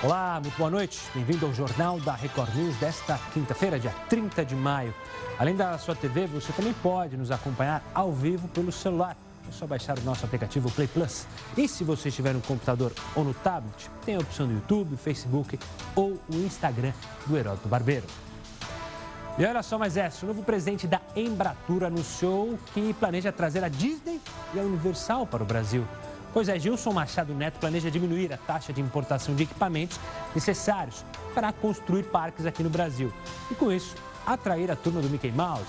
Olá, muito boa noite. Bem-vindo ao Jornal da Record News desta quinta-feira, dia 30 de maio. Além da sua TV, você também pode nos acompanhar ao vivo pelo celular. É só baixar o nosso aplicativo Play Plus. E se você estiver no computador ou no tablet, tem a opção do YouTube, Facebook ou o Instagram do Heródoto Barbeiro. E olha só mais essa, o novo presidente da Embratur anunciou que planeja trazer a Disney e a Universal para o Brasil. Pois é, Gilson Machado Neto planeja diminuir a taxa de importação de equipamentos necessários para construir parques aqui no Brasil. E com isso, atrair a turma do Mickey Mouse.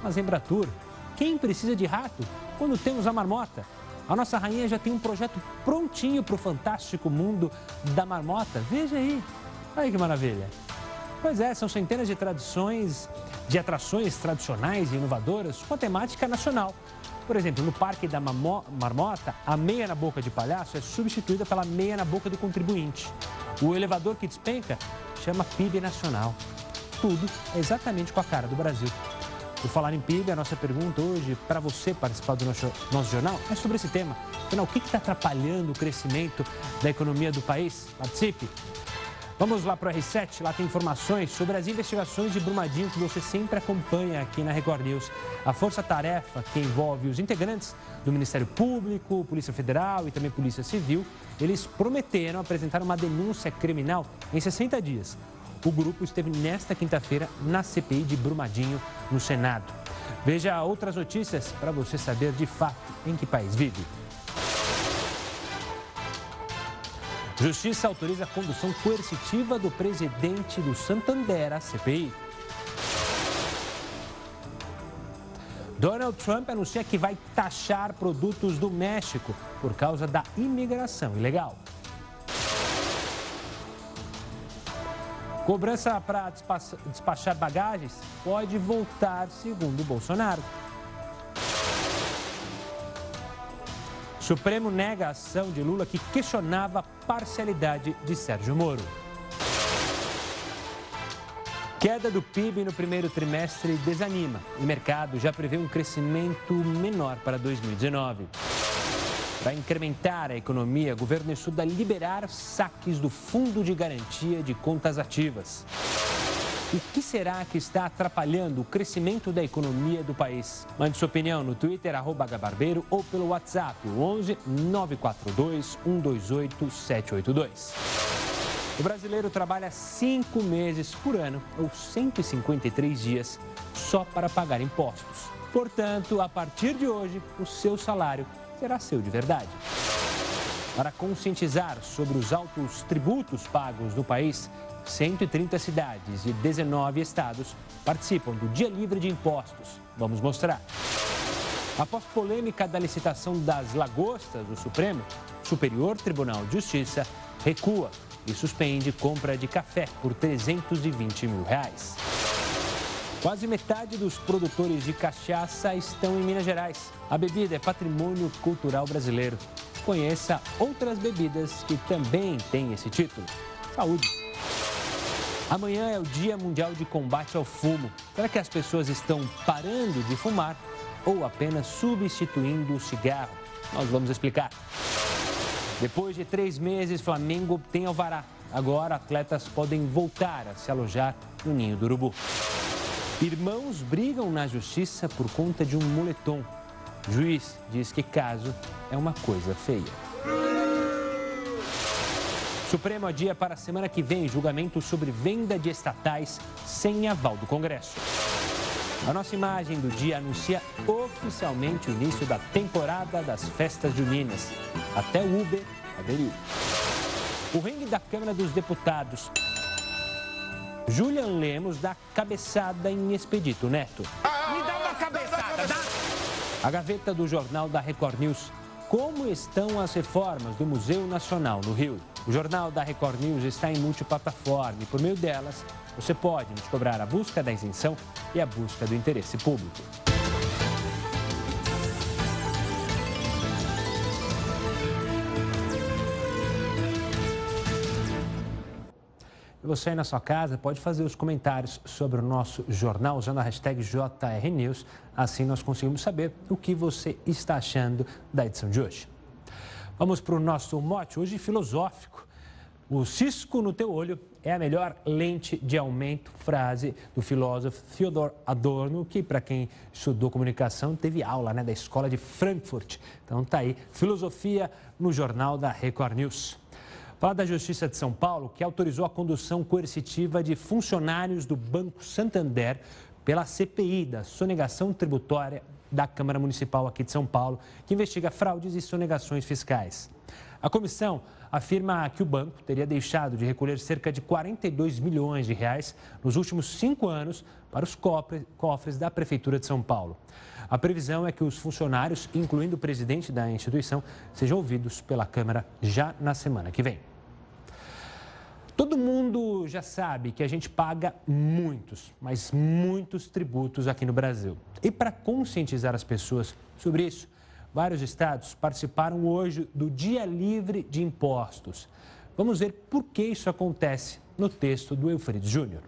Mas Embratur, quem precisa de rato quando temos a marmota? A nossa rainha já tem um projeto prontinho para o fantástico mundo da marmota. Veja aí. Olha que maravilha. Pois é, são centenas de tradições, de atrações tradicionais e inovadoras com a temática nacional. Por exemplo, no Parque da Marmota, a meia na boca de palhaço é substituída pela meia na boca do contribuinte. O elevador que despenca chama PIB Nacional. Tudo exatamente com a cara do Brasil. Por falar em PIB, a nossa pergunta hoje para você participar do nosso, nosso jornal é sobre esse tema. Afinal, o que está atrapalhando o crescimento da economia do país? Participe! Vamos lá para o R7, lá tem informações sobre as investigações de Brumadinho que você sempre acompanha aqui na Record News. A força-tarefa que envolve os integrantes do Ministério Público, Polícia Federal e também Polícia Civil, eles prometeram apresentar uma denúncia criminal em 60 dias. O grupo esteve nesta quinta-feira na CPI de Brumadinho, no Senado. Veja outras notícias para você saber de fato em que país vive. Justiça autoriza a condução coercitiva do presidente do Santander à CPI. Donald Trump anuncia que vai taxar produtos do México por causa da imigração ilegal. Cobrança para despachar bagagens pode voltar, segundo Bolsonaro. Supremo nega a ação de Lula que questionava a parcialidade de Sérgio Moro. Queda do PIB no primeiro trimestre desanima e mercado já prevê um crescimento menor para 2019. Para incrementar a economia, o governo estuda liberar saques do Fundo de Garantia de Contas Ativas. O que será que está atrapalhando o crescimento da economia do país? Mande sua opinião no Twitter, arroba Gabarbeiro, ou pelo WhatsApp, 11 942 128 782. O brasileiro trabalha cinco meses por ano, ou 153 dias, só para pagar impostos. Portanto, a partir de hoje, o seu salário será seu de verdade. Para conscientizar sobre os altos tributos pagos no país, 130 cidades e 19 estados participam do Dia Livre de Impostos. Vamos mostrar. Após polêmica da licitação das lagostas do Supremo, Superior Tribunal de Justiça recua e suspende compra de café por 320 mil reais. Quase metade dos produtores de cachaça estão em Minas Gerais. A bebida é patrimônio cultural brasileiro. Conheça outras bebidas que também têm esse título. Saúde! Amanhã é o Dia Mundial de Combate ao Fumo. Será que as pessoas estão parando de fumar ou apenas substituindo o cigarro? Nós vamos explicar. Depois de três meses, Flamengo tem alvará. Agora, atletas podem voltar a se alojar no Ninho do Urubu. Irmãos brigam na justiça por conta de um moletom. Juiz diz que caso é uma coisa feia. Supremo adia para a semana que vem julgamento sobre venda de estatais sem aval do Congresso. A nossa imagem do dia anuncia oficialmente o início da temporada das festas juninas. Até o Uber aderiu. O ringue da Câmara dos Deputados. Julian Lemos dá cabeçada em Expedito Neto. Me dá uma cabeçada, dá! A gaveta do jornal da Record News. Como estão as reformas do Museu Nacional no Rio? O Jornal da Record News está em multiplataforma e, por meio delas, você pode nos cobrar a busca da isenção e a busca do interesse público. Você aí na sua casa pode fazer os comentários sobre o nosso jornal usando a hashtag JRNews. Assim nós conseguimos saber o que você está achando da edição de hoje. Vamos para o nosso mote, hoje filosófico. O cisco no teu olho é a melhor lente de aumento, frase do filósofo Theodor Adorno, que para quem estudou comunicação teve aula né, da escola de Frankfurt. Então tá aí, filosofia no jornal da Record News. Fala da Justiça de São Paulo, que autorizou a condução coercitiva de funcionários do Banco Santander pela CPI da sonegação tributária da Câmara Municipal aqui de São Paulo, que investiga fraudes e sonegações fiscais. A comissão afirma que o banco teria deixado de recolher cerca de 42 milhões de reais nos últimos cinco anos para os cofres da Prefeitura de São Paulo. A previsão é que os funcionários, incluindo o presidente da instituição, sejam ouvidos pela Câmara já na semana que vem. Todo mundo já sabe que a gente paga muitos, mas muitos tributos aqui no Brasil. E para conscientizar as pessoas sobre isso, Vários estados participaram hoje do Dia Livre de Impostos. Vamos ver por que isso acontece no texto do Eufrides Júnior.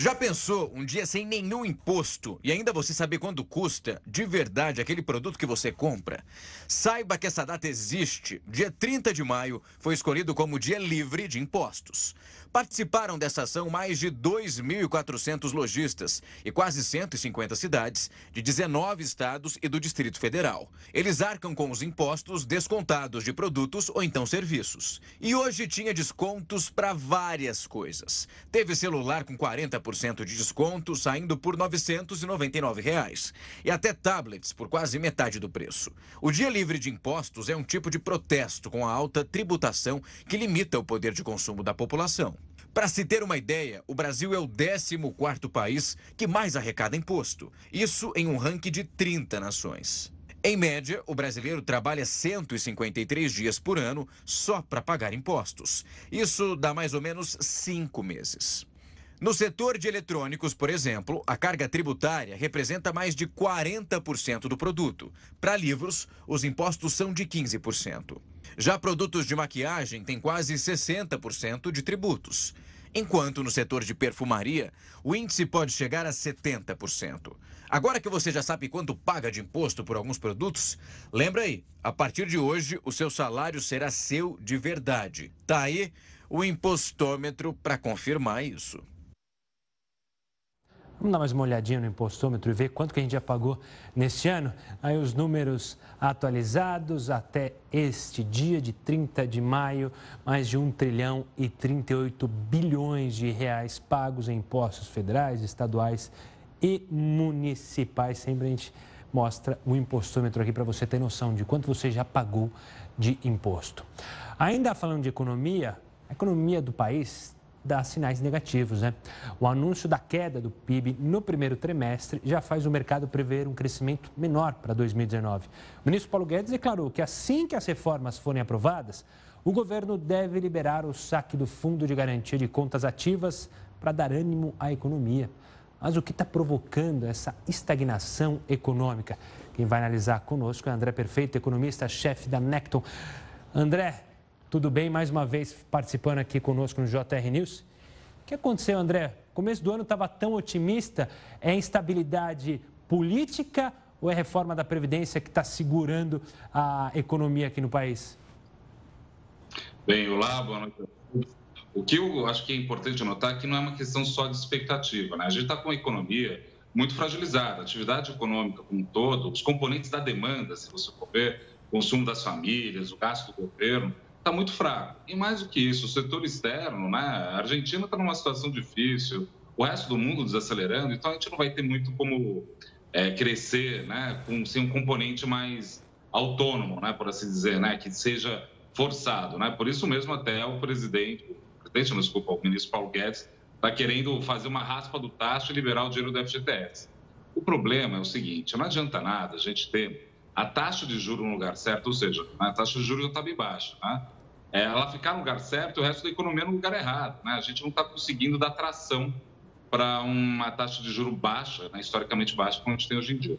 Já pensou um dia sem nenhum imposto e ainda você saber quanto custa de verdade aquele produto que você compra? Saiba que essa data existe. Dia 30 de maio foi escolhido como dia livre de impostos. Participaram dessa ação mais de 2.400 lojistas e quase 150 cidades de 19 estados e do Distrito Federal. Eles arcam com os impostos descontados de produtos ou então serviços. E hoje tinha descontos para várias coisas. Teve celular com 40% de desconto saindo por 999 reais, e até tablets por quase metade do preço. O dia livre de impostos é um tipo de protesto com a alta tributação que limita o poder de consumo da população. Para se ter uma ideia, o Brasil é o 14º país que mais arrecada imposto. Isso em um ranking de 30 nações. Em média, o brasileiro trabalha 153 dias por ano só para pagar impostos. Isso dá mais ou menos cinco meses. No setor de eletrônicos, por exemplo, a carga tributária representa mais de 40% do produto. Para livros, os impostos são de 15%. Já produtos de maquiagem têm quase 60% de tributos enquanto no setor de perfumaria o índice pode chegar a 70%. Agora que você já sabe quanto paga de imposto por alguns produtos, lembra aí, a partir de hoje o seu salário será seu de verdade. Tá aí o impostômetro para confirmar isso. Vamos dar mais uma olhadinha no impostômetro e ver quanto que a gente já pagou neste ano. Aí os números atualizados até este dia de 30 de maio, mais de 1 trilhão e 38 bilhões de reais pagos em impostos federais, estaduais e municipais. Sempre a gente mostra o impostômetro aqui para você ter noção de quanto você já pagou de imposto. Ainda falando de economia, a economia do país dá sinais negativos. Né? O anúncio da queda do PIB no primeiro trimestre já faz o mercado prever um crescimento menor para 2019. O ministro Paulo Guedes declarou que assim que as reformas forem aprovadas, o governo deve liberar o saque do Fundo de Garantia de Contas Ativas para dar ânimo à economia. Mas o que está provocando essa estagnação econômica? Quem vai analisar conosco é André Perfeito, economista-chefe da Necton. André, tudo bem? Mais uma vez participando aqui conosco no JR News. O que aconteceu, André? começo do ano estava tão otimista. É instabilidade política ou é reforma da Previdência que está segurando a economia aqui no país? Bem, olá, boa noite. O que eu acho que é importante notar é que não é uma questão só de expectativa. Né? A gente está com a economia muito fragilizada, a atividade econômica como um todo, os componentes da demanda, se você for ver, o consumo das famílias, o gasto do governo, está muito fraco. E mais do que isso, o setor externo, né? A Argentina está numa situação difícil, o resto do mundo desacelerando, então a gente não vai ter muito como é, crescer, né? Com ser um componente mais autônomo, né? Por assim dizer, né? Que seja forçado, né? Por isso mesmo até o presidente, o presidente, não, desculpa, o ministro Paulo Guedes está querendo fazer uma raspa do taxa e liberar o dinheiro do FGTS. O problema é o seguinte, não adianta nada a gente ter a taxa de juros no lugar certo, ou seja, a taxa de juros já está bem baixa, né? É, ela ficar no lugar certo o resto da economia no lugar errado. Né? A gente não está conseguindo dar tração para uma taxa de juro baixa, né? historicamente baixa, como a gente tem hoje em dia.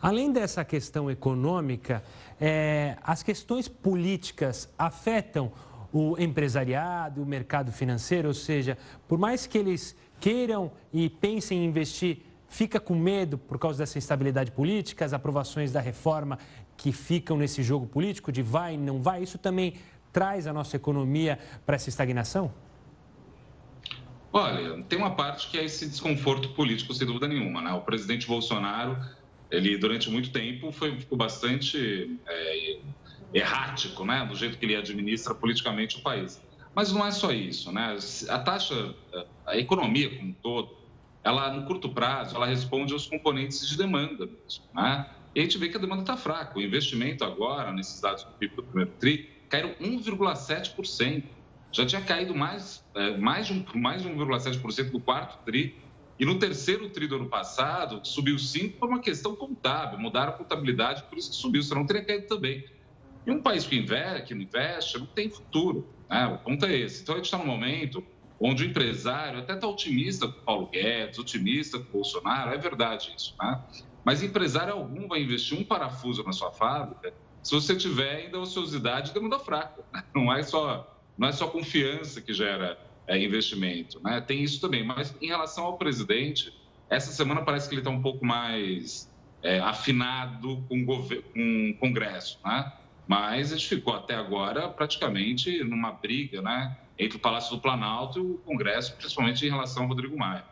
Além dessa questão econômica, é, as questões políticas afetam o empresariado, o mercado financeiro, ou seja, por mais que eles queiram e pensem em investir, fica com medo por causa dessa instabilidade política, as aprovações da reforma que ficam nesse jogo político de vai, não vai, isso também traz a nossa economia para essa estagnação? Olha, tem uma parte que é esse desconforto político, sem dúvida nenhuma. Né? O presidente Bolsonaro, ele durante muito tempo foi, ficou bastante é, errático, né? do jeito que ele administra politicamente o país. Mas não é só isso, né? A taxa, a economia como um todo, ela no curto prazo, ela responde aos componentes de demanda mesmo, né? E a gente vê que a demanda está fraca. O investimento agora, nesses dados do PIB do primeiro TRI, caíram 1,7%. Já tinha caído mais, é, mais de, mais de 1,7% no quarto TRI. E no terceiro TRI do ano passado, subiu 5% por uma questão contábil. Mudaram a contabilidade, por isso que subiu, senão teria caído também. E um país que investe, que não investe não tem futuro. Né? O ponto é esse. Então, a gente está num momento onde o empresário até está otimista com o Paulo Guedes, otimista com o Bolsonaro, é verdade isso, né? Mas empresário algum vai investir um parafuso na sua fábrica se você tiver ainda ociosidade demanda fraca. Né? Não é só, não é só confiança que gera é, investimento, né? Tem isso também. Mas em relação ao presidente, essa semana parece que ele está um pouco mais é, afinado com, com o Congresso, né? Mas a gente ficou até agora praticamente numa briga, né? Entre o Palácio do Planalto e o Congresso, principalmente em relação ao Rodrigo Maia.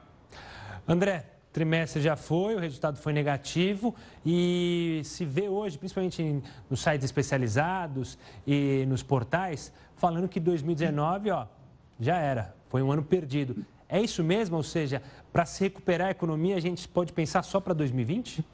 André, trimestre já foi, o resultado foi negativo e se vê hoje, principalmente nos sites especializados e nos portais, falando que 2019, ó, já era, foi um ano perdido. É isso mesmo? Ou seja, para se recuperar a economia, a gente pode pensar só para 2020?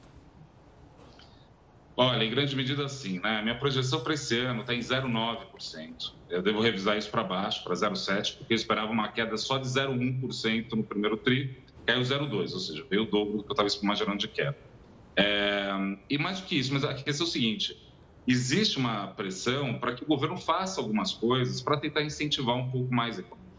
Olha, em grande medida sim, né? Minha projeção para esse ano está em 0,9%. Eu devo revisar isso para baixo, para 0,7%, porque eu esperava uma queda só de 0,1% no primeiro tri caiu 0,2, ou seja, veio o dobro do que eu estava imaginando de queda. É, e mais do que isso, mas a questão é o seguinte: existe uma pressão para que o governo faça algumas coisas para tentar incentivar um pouco mais a economia.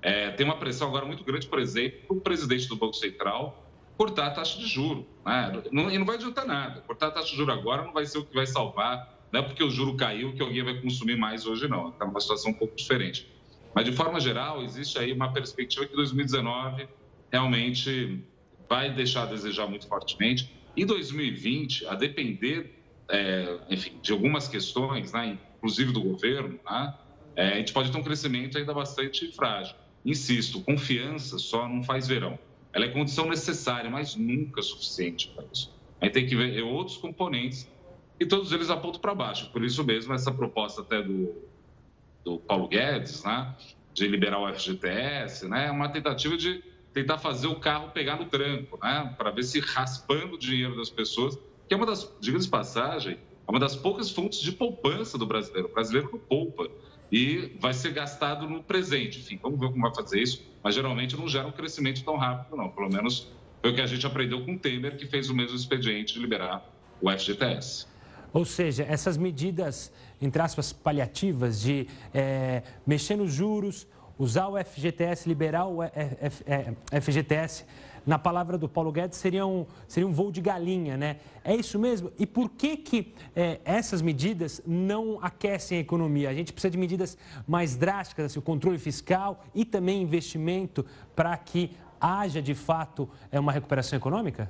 É, tem uma pressão agora muito grande, por exemplo, para o presidente do Banco Central cortar a taxa de juro. Né? E não vai adiantar nada. Cortar a taxa de juro agora não vai ser o que vai salvar, não é porque o juro caiu que alguém vai consumir mais hoje, não. Está numa situação um pouco diferente. Mas, de forma geral, existe aí uma perspectiva que 2019 realmente vai deixar a desejar muito fortemente. Em 2020, a depender, é, enfim, de algumas questões, né, inclusive do governo, né, é, a gente pode ter um crescimento ainda bastante frágil. Insisto, confiança só não faz verão. Ela é condição necessária, mas nunca suficiente para isso. A gente tem que ver outros componentes e todos eles apontam para baixo. Por isso mesmo, essa proposta até do, do Paulo Guedes, né, de liberar o FGTS, né, é uma tentativa de tentar fazer o carro pegar no tranco, né? Para ver se raspando o dinheiro das pessoas, que é uma das, diga de passagem, é uma das poucas fontes de poupança do brasileiro. O brasileiro não poupa e vai ser gastado no presente. Enfim, vamos ver como vai fazer isso, mas geralmente não gera um crescimento tão rápido, não. Pelo menos foi o que a gente aprendeu com o Temer, que fez o mesmo expediente de liberar o FGTS. Ou seja, essas medidas, entre aspas, paliativas de é, mexer nos juros, usar o FGTS, liberar o FGTS, na palavra do Paulo Guedes, seria um, seria um voo de galinha, né? É isso mesmo? E por que, que é, essas medidas não aquecem a economia? A gente precisa de medidas mais drásticas, assim, o controle fiscal e também investimento para que haja, de fato, é, uma recuperação econômica?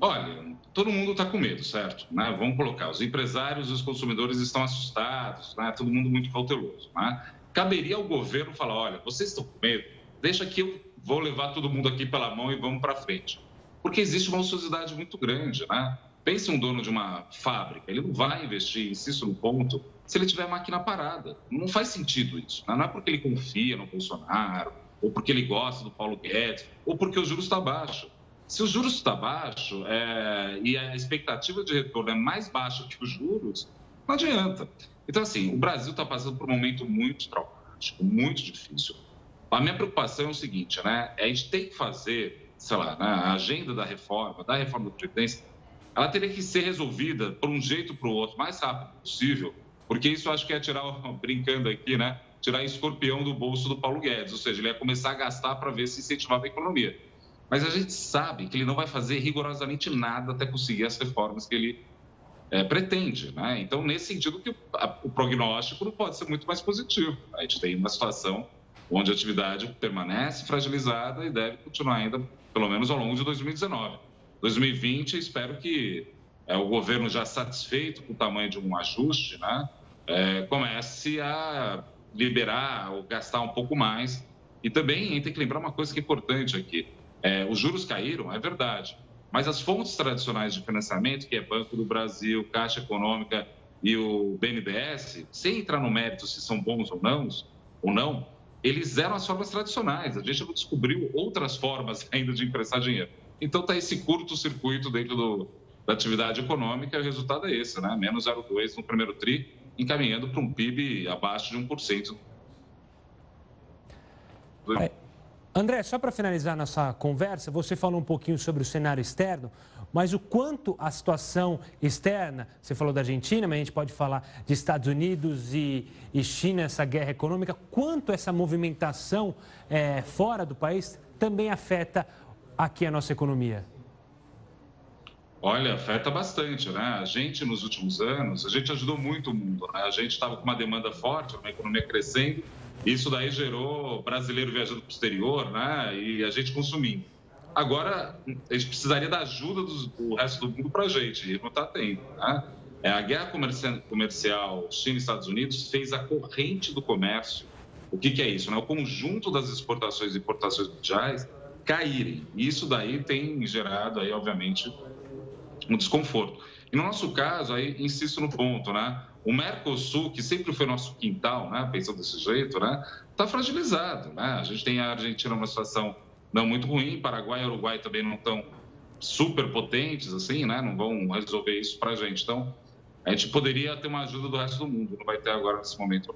Olha, todo mundo está com medo, certo? Né? Vamos colocar, os empresários e os consumidores estão assustados, né? todo mundo muito cauteloso. Né? Caberia ao governo falar: olha, vocês estão com medo, deixa que eu vou levar todo mundo aqui pela mão e vamos para frente. Porque existe uma ociosidade muito grande, né? Pense um dono de uma fábrica, ele não vai investir, insisto no ponto, se ele tiver máquina parada. Não faz sentido isso. Né? Não é porque ele confia no Bolsonaro, ou porque ele gosta do Paulo Guedes, ou porque o juros está baixo. Se o juros está baixo é, e a expectativa de retorno é mais baixa que os juros, não adianta. Então, assim, o Brasil está passando por um momento muito traumático, muito difícil. A minha preocupação é o seguinte, né? A gente tem que fazer, sei lá, né, a agenda da reforma, da reforma da Previdência, ela teria que ser resolvida por um jeito ou por outro, mais rápido possível, porque isso acho que é tirar, brincando aqui, né? Tirar escorpião do bolso do Paulo Guedes, ou seja, ele ia começar a gastar para ver se incentivava a economia. Mas a gente sabe que ele não vai fazer rigorosamente nada até conseguir as reformas que ele é, pretende. Né? Então, nesse sentido, que a, o prognóstico não pode ser muito mais positivo. A gente tem uma situação onde a atividade permanece fragilizada e deve continuar ainda, pelo menos ao longo de 2019. 2020, espero que é, o governo já satisfeito com o tamanho de um ajuste, né? é, comece a liberar ou gastar um pouco mais. E também tem que lembrar uma coisa que é importante aqui: é, os juros caíram, é verdade, mas as fontes tradicionais de financiamento, que é Banco do Brasil, Caixa Econômica e o BNDES, sem entrar no mérito se são bons ou não, ou não, eles eram as formas tradicionais. A gente não descobriu outras formas ainda de emprestar dinheiro. Então está esse curto-circuito dentro do, da atividade econômica, e o resultado é esse, né? Menos 0,2 no primeiro TRI, encaminhando para um PIB abaixo de 1%. É. André, só para finalizar nossa conversa, você falou um pouquinho sobre o cenário externo, mas o quanto a situação externa, você falou da Argentina, mas a gente pode falar de Estados Unidos e, e China, essa guerra econômica, quanto essa movimentação é, fora do país também afeta aqui a nossa economia? Olha, afeta bastante, né? A gente, nos últimos anos, a gente ajudou muito o mundo, né? A gente estava com uma demanda forte, uma economia crescendo, isso daí gerou brasileiro viajando para o exterior, né? E a gente consumindo. Agora, a gente precisaria da ajuda do, do resto do mundo para a gente, e não está tendo, né? É, a guerra comercial China e Estados Unidos fez a corrente do comércio. O que, que é isso? Né? O conjunto das exportações e importações mundiais caírem. E isso daí tem gerado, aí, obviamente, um desconforto. E no nosso caso, aí insisto no ponto, né? O Mercosul, que sempre foi nosso quintal, né? Pensando desse jeito, né? Está fragilizado, né? A gente tem a Argentina numa situação não muito ruim, Paraguai e Uruguai também não estão super potentes, assim, né? Não vão resolver isso para a gente. Então, a gente poderia ter uma ajuda do resto do mundo, não vai ter agora nesse momento.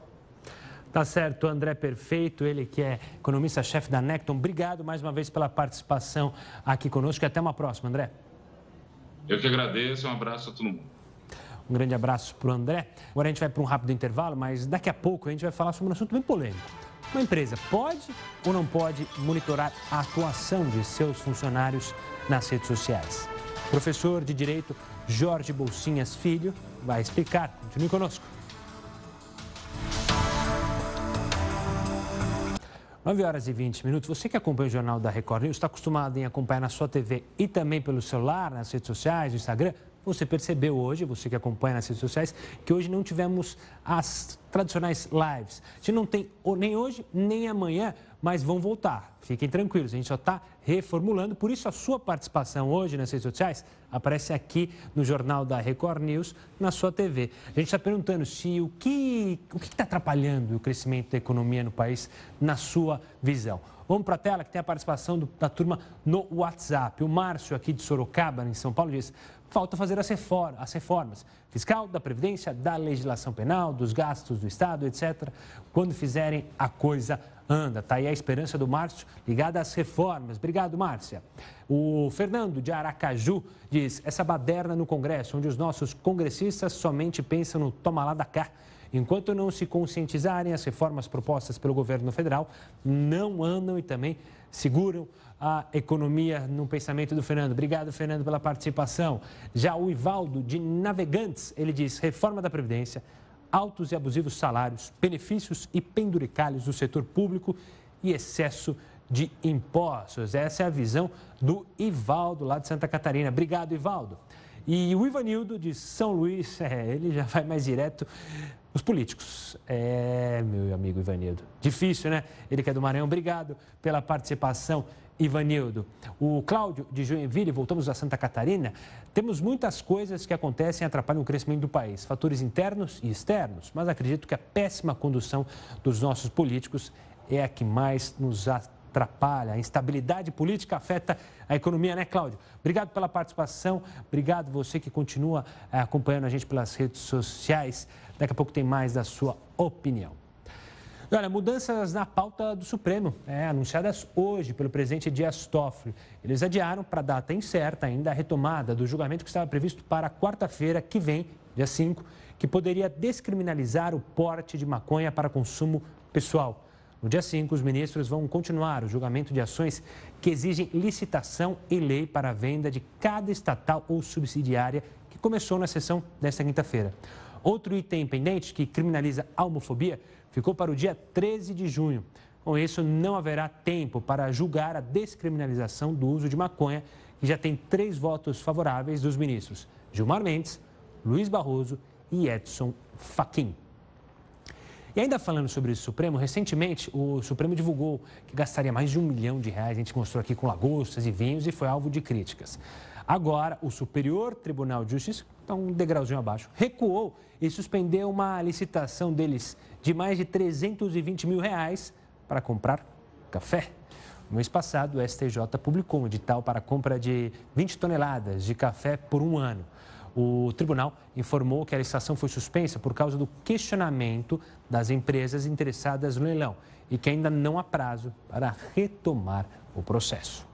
Tá certo, André Perfeito, ele que é economista-chefe da Necton. Obrigado mais uma vez pela participação aqui conosco e até uma próxima, André. Eu que agradeço, um abraço a todo mundo. Um grande abraço para o André. Agora a gente vai para um rápido intervalo, mas daqui a pouco a gente vai falar sobre um assunto bem polêmico. Uma empresa pode ou não pode monitorar a atuação de seus funcionários nas redes sociais? Professor de Direito Jorge Bolsinhas Filho vai explicar. Continue conosco. 9 horas e 20 minutos. Você que acompanha o Jornal da Record News está acostumado em acompanhar na sua TV e também pelo celular, nas redes sociais, no Instagram. Você percebeu hoje, você que acompanha nas redes sociais, que hoje não tivemos as tradicionais lives. A gente não tem nem hoje, nem amanhã, mas vão voltar. Fiquem tranquilos, a gente só está reformulando. Por isso, a sua participação hoje nas redes sociais aparece aqui no Jornal da Record News, na sua TV. A gente está perguntando se o que o está atrapalhando o crescimento da economia no país, na sua visão. Vamos para a tela que tem a participação do, da turma no WhatsApp. O Márcio, aqui de Sorocaba, em São Paulo, diz: falta fazer as, reformas, as reformas fiscal, da Previdência, da legislação penal, dos gastos do Estado, etc. Quando fizerem, a coisa anda. Está aí a esperança do Márcio ligada às reformas. Obrigado, Márcia. O Fernando de Aracaju diz: essa baderna no Congresso, onde os nossos congressistas somente pensam no toma lá da cá. Enquanto não se conscientizarem, as reformas propostas pelo governo federal não andam e também seguram a economia no pensamento do Fernando. Obrigado, Fernando, pela participação. Já o Ivaldo, de Navegantes, ele diz: reforma da Previdência, altos e abusivos salários, benefícios e penduricalhos do setor público e excesso de impostos. Essa é a visão do Ivaldo, lá de Santa Catarina. Obrigado, Ivaldo. E o Ivanildo, de São Luís, é, ele já vai mais direto. Os políticos. É, meu amigo Ivanildo. Difícil, né? Ele que é do Maranhão. Obrigado pela participação Ivanildo. O Cláudio de Joinville, voltamos a Santa Catarina. Temos muitas coisas que acontecem e atrapalham o crescimento do país, fatores internos e externos, mas acredito que a péssima condução dos nossos políticos é a que mais nos atrapalha. A instabilidade política afeta a economia, né, Cláudio? Obrigado pela participação, obrigado você que continua eh, acompanhando a gente pelas redes sociais. Daqui a pouco tem mais da sua opinião. Olha, mudanças na pauta do Supremo, é, anunciadas hoje pelo presidente Dias Toffoli. Eles adiaram para data incerta ainda a retomada do julgamento que estava previsto para quarta-feira que vem, dia 5, que poderia descriminalizar o porte de maconha para consumo pessoal. No dia 5, os ministros vão continuar o julgamento de ações que exigem licitação e lei para a venda de cada estatal ou subsidiária que começou na sessão desta quinta-feira. Outro item pendente que criminaliza a homofobia ficou para o dia 13 de junho. Com isso, não haverá tempo para julgar a descriminalização do uso de maconha, que já tem três votos favoráveis dos ministros Gilmar Mendes, Luiz Barroso e Edson Fachin. E ainda falando sobre o Supremo, recentemente o Supremo divulgou que gastaria mais de um milhão de reais. A gente mostrou aqui com lagostas e vinhos e foi alvo de críticas. Agora, o Superior Tribunal de Justiça, está um degrauzinho abaixo, recuou e suspendeu uma licitação deles de mais de 320 mil reais para comprar café. No mês passado, o STJ publicou um edital para a compra de 20 toneladas de café por um ano. O tribunal informou que a licitação foi suspensa por causa do questionamento das empresas interessadas no leilão e que ainda não há prazo para retomar o processo.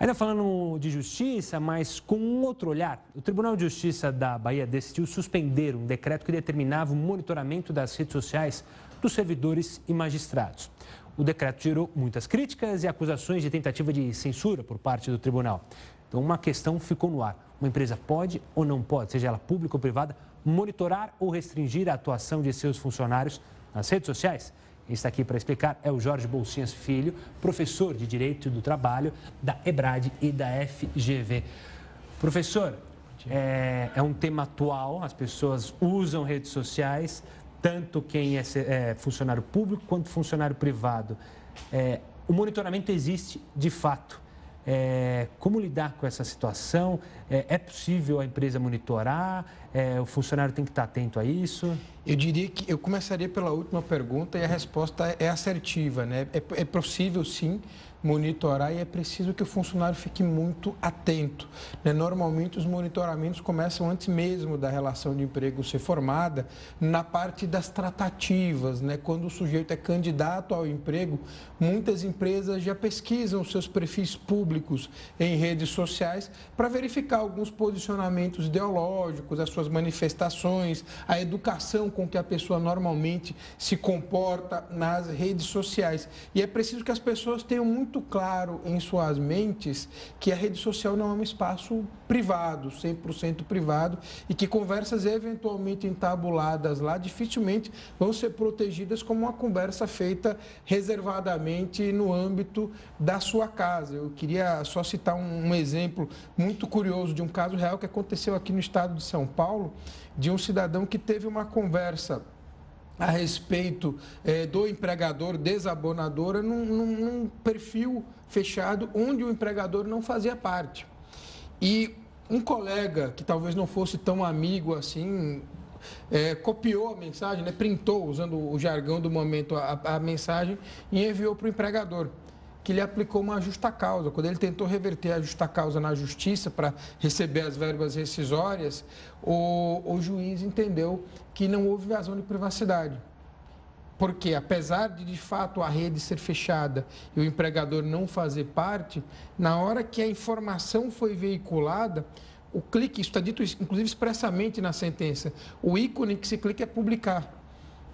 Ainda falando de justiça, mas com um outro olhar, o Tribunal de Justiça da Bahia decidiu suspender um decreto que determinava o monitoramento das redes sociais dos servidores e magistrados. O decreto gerou muitas críticas e acusações de tentativa de censura por parte do tribunal. Então, uma questão ficou no ar: uma empresa pode ou não pode, seja ela pública ou privada, monitorar ou restringir a atuação de seus funcionários nas redes sociais? Está aqui para explicar é o Jorge Bolsinhas Filho, professor de Direito do Trabalho da EBRAD e da FGV. Professor, é, é um tema atual, as pessoas usam redes sociais, tanto quem é, é funcionário público quanto funcionário privado. É, o monitoramento existe de fato. É, como lidar com essa situação? É, é possível a empresa monitorar? É, o funcionário tem que estar atento a isso? Eu diria que eu começaria pela última pergunta e a resposta é assertiva, né? É, é possível sim monitorar e é preciso que o funcionário fique muito atento. Né? Normalmente, os monitoramentos começam antes mesmo da relação de emprego ser formada, na parte das tratativas. Né? Quando o sujeito é candidato ao emprego, muitas empresas já pesquisam seus perfis públicos em redes sociais para verificar alguns posicionamentos ideológicos, as suas manifestações, a educação com que a pessoa normalmente se comporta nas redes sociais. E é preciso que as pessoas tenham muito muito claro em suas mentes que a rede social não é um espaço privado, 100% privado, e que conversas eventualmente entabuladas lá dificilmente vão ser protegidas como uma conversa feita reservadamente no âmbito da sua casa. Eu queria só citar um, um exemplo muito curioso de um caso real que aconteceu aqui no estado de São Paulo, de um cidadão que teve uma conversa a respeito é, do empregador desabonadora num, num, perfil fechado onde o empregador não fazia parte. E um colega que talvez não fosse tão amigo assim, é, copiou a mensagem, né, printou, usando o jargão do momento, a, a mensagem e enviou para o empregador que ele aplicou uma justa causa. Quando ele tentou reverter a justa causa na justiça para receber as verbas rescisórias, o, o juiz entendeu que não houve vazão de privacidade. Porque, apesar de, de fato, a rede ser fechada e o empregador não fazer parte, na hora que a informação foi veiculada, o clique, isso está dito inclusive expressamente na sentença, o ícone que se clica é publicar.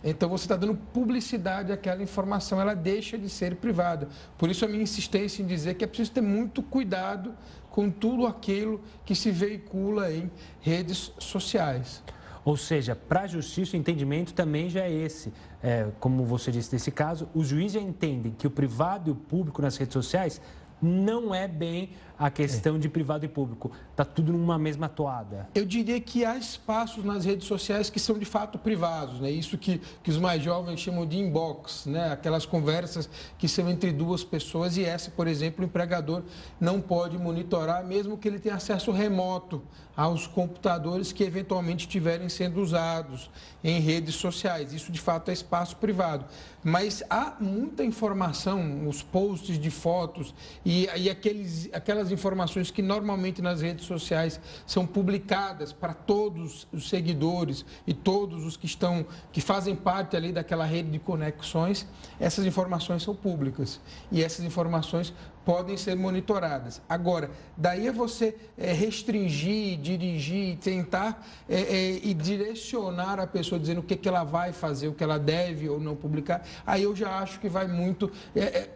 Então você está dando publicidade àquela informação, ela deixa de ser privada. Por isso a minha insistência em dizer que é preciso ter muito cuidado com tudo aquilo que se veicula em redes sociais. Ou seja, para a justiça o entendimento também já é esse. É, como você disse nesse caso, os juízes já entendem que o privado e o público nas redes sociais não é bem a questão é. de privado e público. Está tudo numa mesma toada. Eu diria que há espaços nas redes sociais que são de fato privados, né? Isso que, que os mais jovens chamam de inbox, né? Aquelas conversas que são entre duas pessoas e essa, por exemplo, o empregador não pode monitorar, mesmo que ele tenha acesso remoto aos computadores que eventualmente estiverem sendo usados em redes sociais. Isso de fato é espaço privado. Mas há muita informação, os posts de fotos e, e aqueles, aquelas aquelas informações que normalmente nas redes sociais são publicadas para todos os seguidores e todos os que estão que fazem parte ali daquela rede de conexões, essas informações são públicas. E essas informações podem ser monitoradas. Agora, daí é você é, restringir, dirigir, tentar é, é, e direcionar a pessoa dizendo o que, que ela vai fazer, o que ela deve ou não publicar, aí eu já acho que vai muito é, é,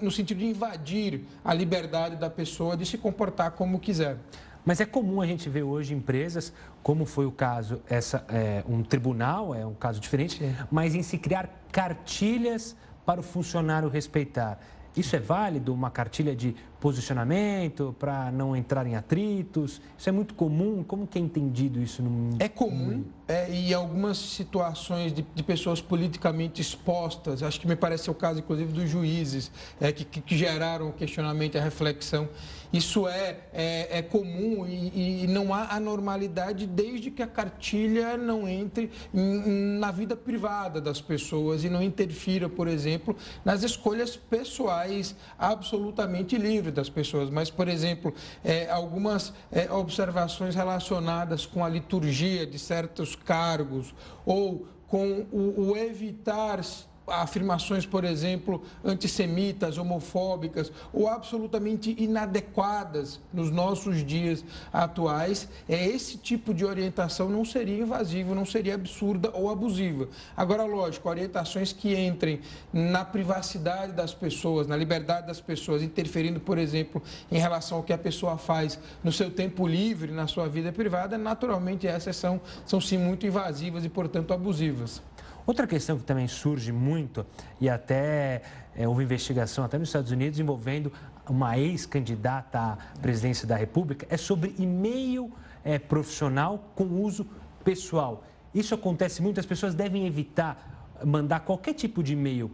no sentido de invadir a liberdade da pessoa de se comportar como quiser. Mas é comum a gente ver hoje empresas, como foi o caso, essa, é, um tribunal, é um caso diferente, mas em se criar cartilhas para o funcionário respeitar. Isso é válido, uma cartilha de posicionamento, para não entrar em atritos? Isso é muito comum? Como que é entendido isso no É comum é, e algumas situações de, de, pessoas politicamente expostas, acho que me parece o caso, inclusive, dos juízes, é, que, que, geraram o questionamento e a reflexão. Isso é, é, é comum e, e, não há anormalidade desde que a cartilha não entre na vida privada das pessoas e não interfira, por exemplo, nas escolhas pessoais absolutamente livres das pessoas. Mas, por exemplo, é, algumas é, observações relacionadas com a liturgia de certos cargos ou com o, o evitar afirmações, por exemplo, antissemitas, homofóbicas ou absolutamente inadequadas nos nossos dias atuais, é esse tipo de orientação não seria invasiva, não seria absurda ou abusiva. Agora, lógico, orientações que entrem na privacidade das pessoas, na liberdade das pessoas, interferindo, por exemplo, em relação ao que a pessoa faz no seu tempo livre, na sua vida privada, naturalmente essas são, são sim muito invasivas e, portanto, abusivas. Outra questão que também surge muito, e até é, houve investigação até nos Estados Unidos envolvendo uma ex-candidata à presidência da República, é sobre e-mail é, profissional com uso pessoal. Isso acontece muito, as pessoas devem evitar mandar qualquer tipo de e-mail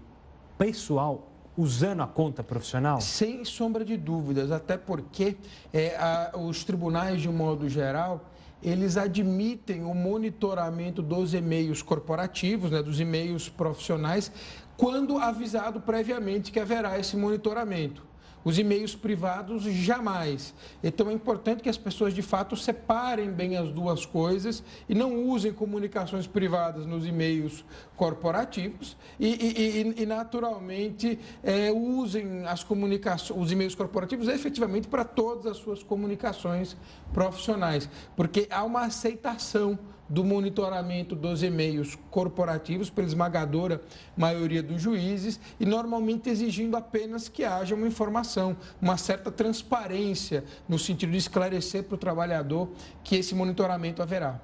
pessoal usando a conta profissional? Sem sombra de dúvidas, até porque é, a, os tribunais, de um modo geral, eles admitem o monitoramento dos e-mails corporativos, né, dos e-mails profissionais, quando avisado previamente que haverá esse monitoramento. Os e-mails privados, jamais. Então, é importante que as pessoas, de fato, separem bem as duas coisas e não usem comunicações privadas nos e-mails corporativos e, e, e, e naturalmente, é, usem as comunicações, os e-mails corporativos efetivamente para todas as suas comunicações profissionais, porque há uma aceitação do monitoramento dos e-mails corporativos pela esmagadora maioria dos juízes e normalmente exigindo apenas que haja uma informação, uma certa transparência no sentido de esclarecer para o trabalhador que esse monitoramento haverá.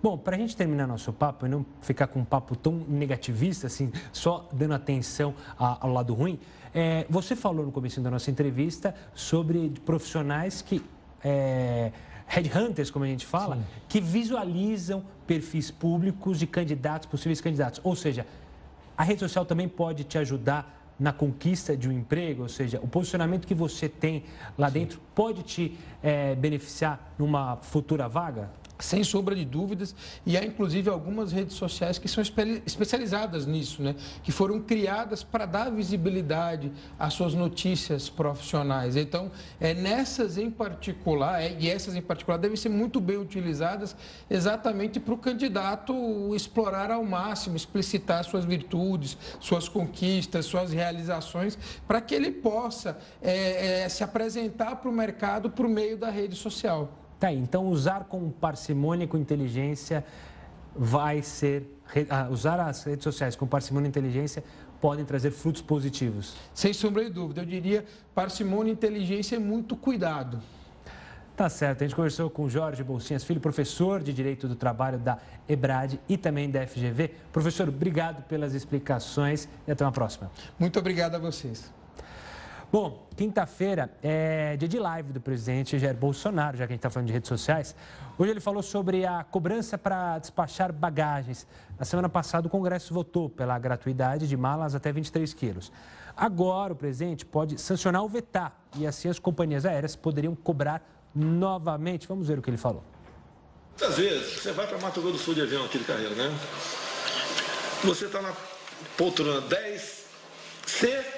Bom, para a gente terminar nosso papo e não ficar com um papo tão negativista, assim, só dando atenção ao lado ruim, é, você falou no começo da nossa entrevista sobre profissionais que é, headhunters, como a gente fala, Sim. que visualizam perfis públicos de candidatos, possíveis candidatos. Ou seja, a rede social também pode te ajudar na conquista de um emprego, ou seja, o posicionamento que você tem lá Sim. dentro pode te é, beneficiar numa futura vaga? Sem sombra de dúvidas, e há inclusive algumas redes sociais que são especializadas nisso, né? que foram criadas para dar visibilidade às suas notícias profissionais. Então, é, nessas em particular, é, e essas em particular devem ser muito bem utilizadas exatamente para o candidato explorar ao máximo, explicitar suas virtudes, suas conquistas, suas realizações, para que ele possa é, é, se apresentar para o mercado por meio da rede social. Tá aí, então usar com parcimônia e com inteligência vai ser. Ah, usar as redes sociais com parcimônia e inteligência podem trazer frutos positivos. Sem sombra de dúvida, eu diria parcimônia e inteligência é muito cuidado. Tá certo, a gente conversou com Jorge Bolsinhas Filho, professor de Direito do Trabalho da EBRAD e também da FGV. Professor, obrigado pelas explicações e até uma próxima. Muito obrigado a vocês. Bom, quinta-feira é dia de live do presidente Jair Bolsonaro, já que a gente está falando de redes sociais. Hoje ele falou sobre a cobrança para despachar bagagens. Na semana passada, o Congresso votou pela gratuidade de malas até 23 quilos. Agora, o presidente pode sancionar ou vetar e assim as companhias aéreas poderiam cobrar novamente. Vamos ver o que ele falou. Muitas vezes, você vai para Mato Grosso do Sul de avião aqui de carreira, né? Você está na poltrona 10C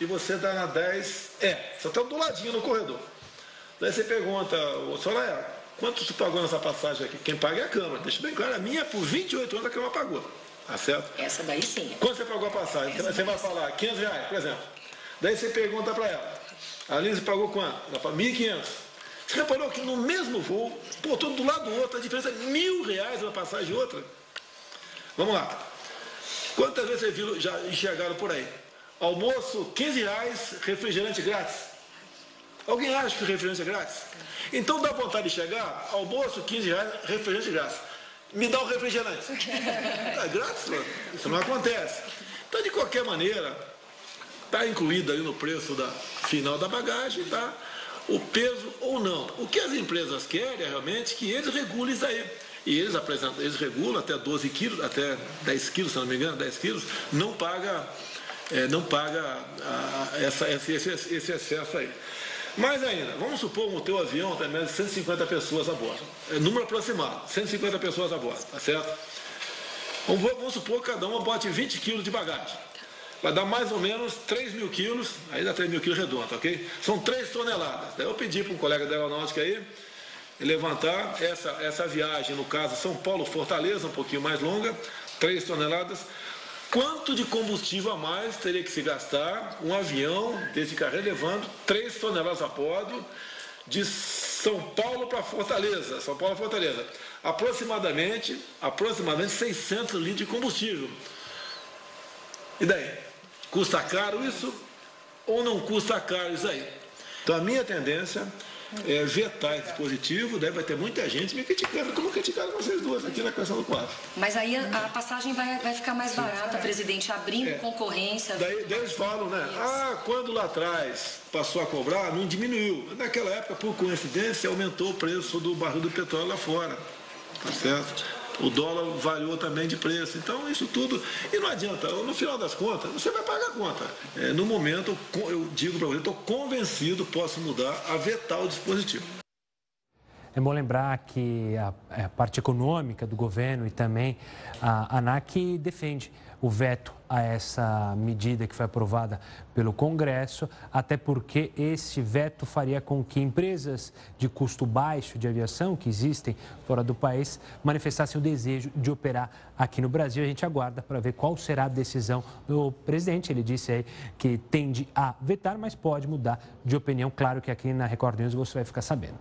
e você dá na 10, é, você está do ladinho no corredor. Daí você pergunta, ô Soraya, quanto você pagou nessa passagem aqui? Quem paga é a Câmara. Deixa bem claro, a minha é por 28 anos a Câmara pagou. Tá certo? Essa daí sim. Quanto você pagou a passagem? Essa você vai falar 500 reais, por exemplo. Daí você pergunta para ela, a Lisa pagou quanto? Ela fala 1.500. Você reparou que no mesmo voo, pô, todo do lado do outro, a diferença é mil reais uma passagem de outra? Vamos lá. Quantas vezes vocês viram, já enxergaram por aí? Almoço, 15 reais, refrigerante grátis. Alguém acha que o refrigerante é grátis? Então dá vontade de chegar, almoço, 15 reais, refrigerante grátis. Me dá o um refrigerante. É grátis, mano. Isso não acontece. Então, de qualquer maneira, está incluído aí no preço da, final da bagagem, tá? o peso ou não. O que as empresas querem é realmente que eles regulem isso aí. E eles, apresentam, eles regulam até 12 quilos, até 10 quilos, se não me engano, 10 quilos, não paga, é, não paga a, essa, esse, esse, esse excesso aí. Mais ainda, vamos supor que o teu avião tem menos de 150 pessoas a bordo. É número aproximado, 150 pessoas a bordo, tá certo? Vamos, vamos supor que cada uma bote 20 quilos de bagagem. Vai dar mais ou menos 3 mil quilos, aí dá 3 mil quilos redondo, ok? São 3 toneladas. Daí eu pedi para um colega da aeronáutica aí levantar essa, essa viagem, no caso São Paulo-Fortaleza, um pouquinho mais longa, 3 toneladas. Quanto de combustível a mais teria que se gastar um avião desse carro levando 3 toneladas a bordo de São Paulo para Fortaleza, São Paulo Fortaleza, aproximadamente, aproximadamente 600 litros de combustível. E daí? Custa caro isso ou não custa caro isso aí? Então a minha tendência é vetar esse dispositivo, daí vai ter muita gente me criticando, como criticaram vocês duas aqui na canção do quadro. Mas aí a, a passagem vai, vai ficar mais barata, presidente, abrindo é. concorrência. Daí, daí, eles falam, né? Isso. Ah, quando lá atrás passou a cobrar, não diminuiu. Naquela época, por coincidência, aumentou o preço do barril do petróleo lá fora. Tá certo? O dólar variou também de preço. Então, isso tudo. E não adianta, no final das contas, você vai pagar a conta. É, no momento, eu digo para você, estou convencido, posso mudar a vetar o dispositivo. É bom lembrar que a, a parte econômica do governo e também a ANAC defende o veto a essa medida que foi aprovada pelo Congresso, até porque esse veto faria com que empresas de custo baixo de aviação que existem fora do país manifestassem o desejo de operar aqui no Brasil. A gente aguarda para ver qual será a decisão do presidente. Ele disse aí que tende a vetar, mas pode mudar de opinião. Claro que aqui na Record News você vai ficar sabendo.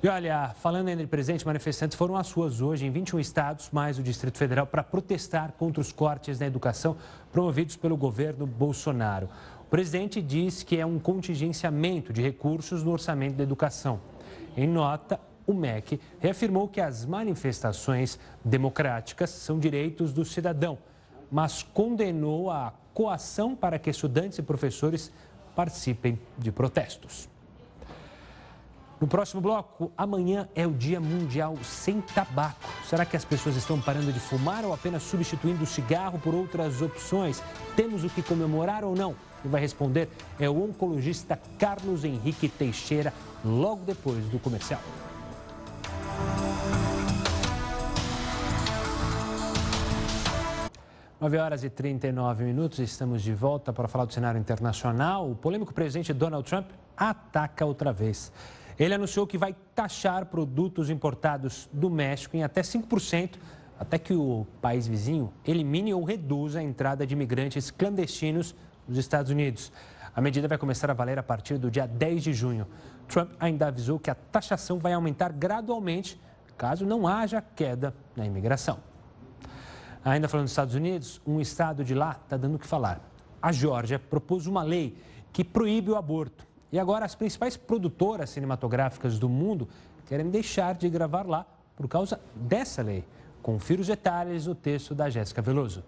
E olha, falando ainda de presente, manifestantes foram às ruas hoje em 21 estados, mais o Distrito Federal, para protestar contra os cortes na educação promovidos pelo governo Bolsonaro. O presidente diz que é um contingenciamento de recursos no orçamento da educação. Em nota, o MEC reafirmou que as manifestações democráticas são direitos do cidadão, mas condenou a coação para que estudantes e professores participem de protestos. No próximo bloco, amanhã é o Dia Mundial Sem Tabaco. Será que as pessoas estão parando de fumar ou apenas substituindo o cigarro por outras opções? Temos o que comemorar ou não? Quem vai responder é o oncologista Carlos Henrique Teixeira, logo depois do comercial. Nove horas e 39 minutos, estamos de volta para falar do cenário internacional. O polêmico presidente Donald Trump ataca outra vez. Ele anunciou que vai taxar produtos importados do México em até 5%, até que o país vizinho elimine ou reduza a entrada de imigrantes clandestinos nos Estados Unidos. A medida vai começar a valer a partir do dia 10 de junho. Trump ainda avisou que a taxação vai aumentar gradualmente caso não haja queda na imigração. Ainda falando dos Estados Unidos, um estado de lá está dando o que falar. A Geórgia propôs uma lei que proíbe o aborto. E agora as principais produtoras cinematográficas do mundo querem deixar de gravar lá por causa dessa lei. Confira os detalhes no texto da Jéssica Veloso.